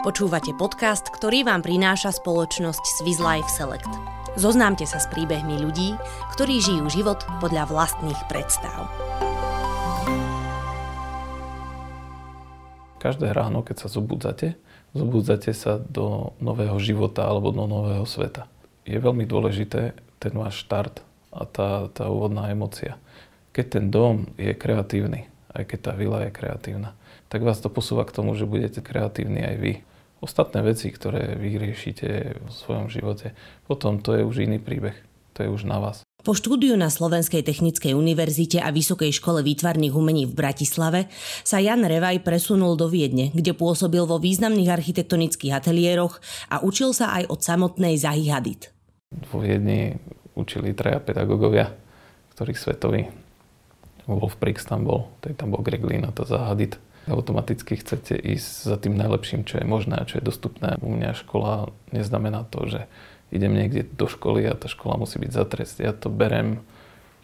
Počúvate podcast, ktorý vám prináša spoločnosť Swiss Life Select. Zoznámte sa s príbehmi ľudí, ktorí žijú život podľa vlastných predstav. Každé ráno, keď sa zobudzate, zobudzate sa do nového života alebo do nového sveta. Je veľmi dôležité ten váš štart a tá, tá úvodná emocia. Keď ten dom je kreatívny, aj keď tá vila je kreatívna, tak vás to posúva k tomu, že budete kreatívni aj vy. Ostatné veci, ktoré vy riešite v svojom živote, potom to je už iný príbeh. To je už na vás. Po štúdiu na Slovenskej technickej univerzite a Vysokej škole výtvarných umení v Bratislave sa Jan Revaj presunul do Viedne, kde pôsobil vo významných architektonických ateliéroch a učil sa aj od samotnej Zahy Hadid. Vo Viedni učili traja pedagógovia, ktorých svetový Wolf Prix tam bol, tam bol Greg Lin a to Zahadit automaticky chcete ísť za tým najlepším, čo je možné a čo je dostupné. U mňa škola neznamená to, že idem niekde do školy a tá škola musí byť za trest. Ja to berem,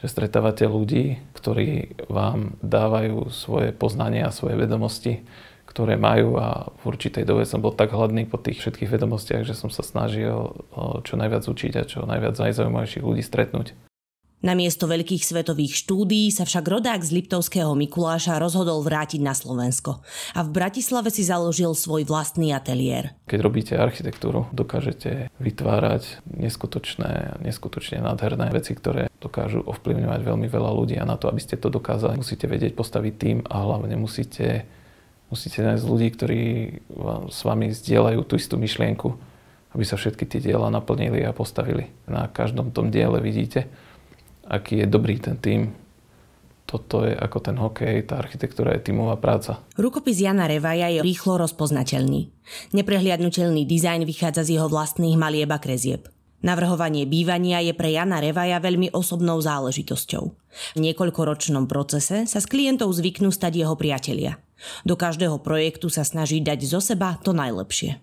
že stretávate ľudí, ktorí vám dávajú svoje poznania a svoje vedomosti, ktoré majú a v určitej dobe som bol tak hladný po tých všetkých vedomostiach, že som sa snažil čo najviac učiť a čo najviac najzaujímavejších ľudí stretnúť. Namiesto veľkých svetových štúdií sa však rodák z Liptovského Mikuláša rozhodol vrátiť na Slovensko a v Bratislave si založil svoj vlastný ateliér. Keď robíte architektúru, dokážete vytvárať neskutočné, neskutočne nádherné veci, ktoré dokážu ovplyvňovať veľmi veľa ľudí a na to, aby ste to dokázali, musíte vedieť postaviť tým a hlavne musíte, musíte nájsť ľudí, ktorí vám, s vami zdieľajú tú istú myšlienku, aby sa všetky tie diela naplnili a postavili. Na každom tom diele vidíte, aký je dobrý ten tým. Toto je ako ten hokej, tá architektúra je tímová práca. Rukopis Jana Revaja je rýchlo rozpoznateľný. Neprehliadnutelný dizajn vychádza z jeho vlastných malieb a krezieb. Navrhovanie bývania je pre Jana Revaja veľmi osobnou záležitosťou. V niekoľkoročnom procese sa s klientov zvyknú stať jeho priatelia. Do každého projektu sa snaží dať zo seba to najlepšie.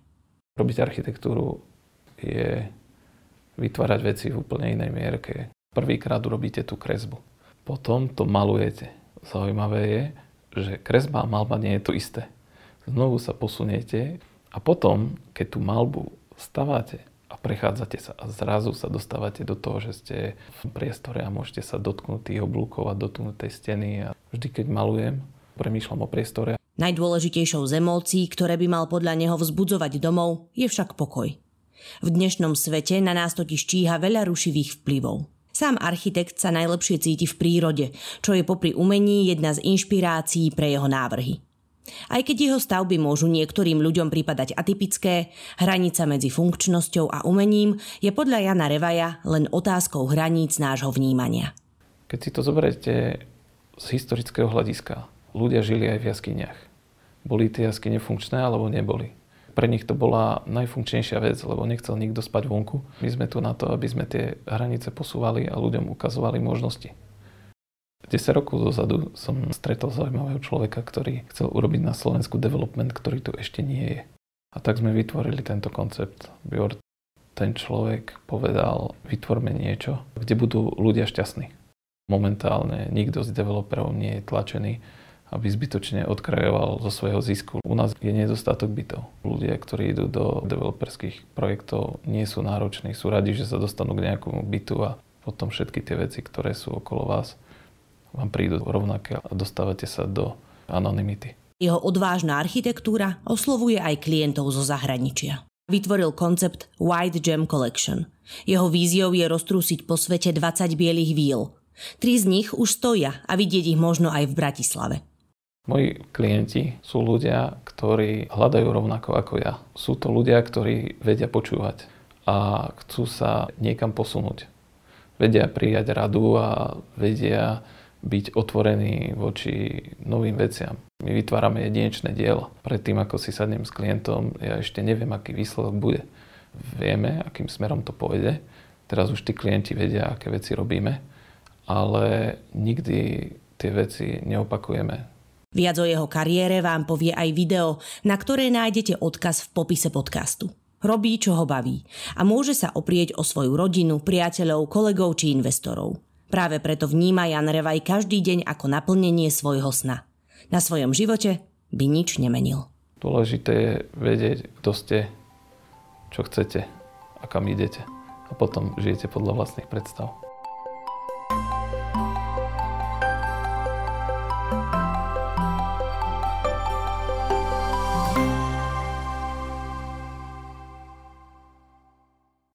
Robiť architektúru je vytvárať veci v úplne inej mierke. Prvýkrát urobíte tú kresbu. Potom to malujete. Zaujímavé je, že kresba a malba nie je to isté. Znovu sa posuniete a potom, keď tú malbu staváte a prechádzate sa a zrazu sa dostávate do toho, že ste v priestore a môžete sa dotknúť tých oblúkov a dotknúť tej steny. A vždy, keď malujem, premýšľam o priestore. Najdôležitejšou z emócií, ktoré by mal podľa neho vzbudzovať domov, je však pokoj. V dnešnom svete na nás totiž číha veľa rušivých vplyvov. Sám architekt sa najlepšie cíti v prírode, čo je popri umení jedna z inšpirácií pre jeho návrhy. Aj keď jeho stavby môžu niektorým ľuďom pripadať atypické, hranica medzi funkčnosťou a umením je podľa Jana Revaja len otázkou hraníc nášho vnímania. Keď si to zoberiete z historického hľadiska, ľudia žili aj v jaskyniach. Boli tie jaskyne funkčné alebo neboli? Pre nich to bola najfunkčnejšia vec, lebo nechcel nikto spať vonku. My sme tu na to, aby sme tie hranice posúvali a ľuďom ukazovali možnosti. 10 rokov dozadu som stretol zaujímavého človeka, ktorý chcel urobiť na Slovensku development, ktorý tu ešte nie je. A tak sme vytvorili tento koncept Bjord. Ten človek povedal, vytvorme niečo, kde budú ľudia šťastní. Momentálne nikto z developerov nie je tlačený aby zbytočne odkrajoval zo svojho zisku. U nás je nedostatok bytov. Ľudia, ktorí idú do developerských projektov, nie sú nároční, sú radi, že sa dostanú k nejakému bytu a potom všetky tie veci, ktoré sú okolo vás, vám prídu rovnaké a dostávate sa do anonymity. Jeho odvážna architektúra oslovuje aj klientov zo zahraničia. Vytvoril koncept White Gem Collection. Jeho víziou je roztrúsiť po svete 20 bielých víl. Tri z nich už stoja a vidieť ich možno aj v Bratislave. Moji klienti sú ľudia, ktorí hľadajú rovnako ako ja. Sú to ľudia, ktorí vedia počúvať a chcú sa niekam posunúť. Vedia prijať radu a vedia byť otvorení voči novým veciam. My vytvárame jedinečné dielo. Predtým, ako si sadnem s klientom, ja ešte neviem, aký výsledok bude. Vieme, akým smerom to pôjde. Teraz už tí klienti vedia, aké veci robíme, ale nikdy tie veci neopakujeme Viac o jeho kariére vám povie aj video, na ktoré nájdete odkaz v popise podcastu. Robí, čo ho baví a môže sa oprieť o svoju rodinu, priateľov, kolegov či investorov. Práve preto vníma Jan Revaj každý deň ako naplnenie svojho sna. Na svojom živote by nič nemenil. Dôležité je vedieť, kto ste, čo chcete a kam idete. A potom žijete podľa vlastných predstav.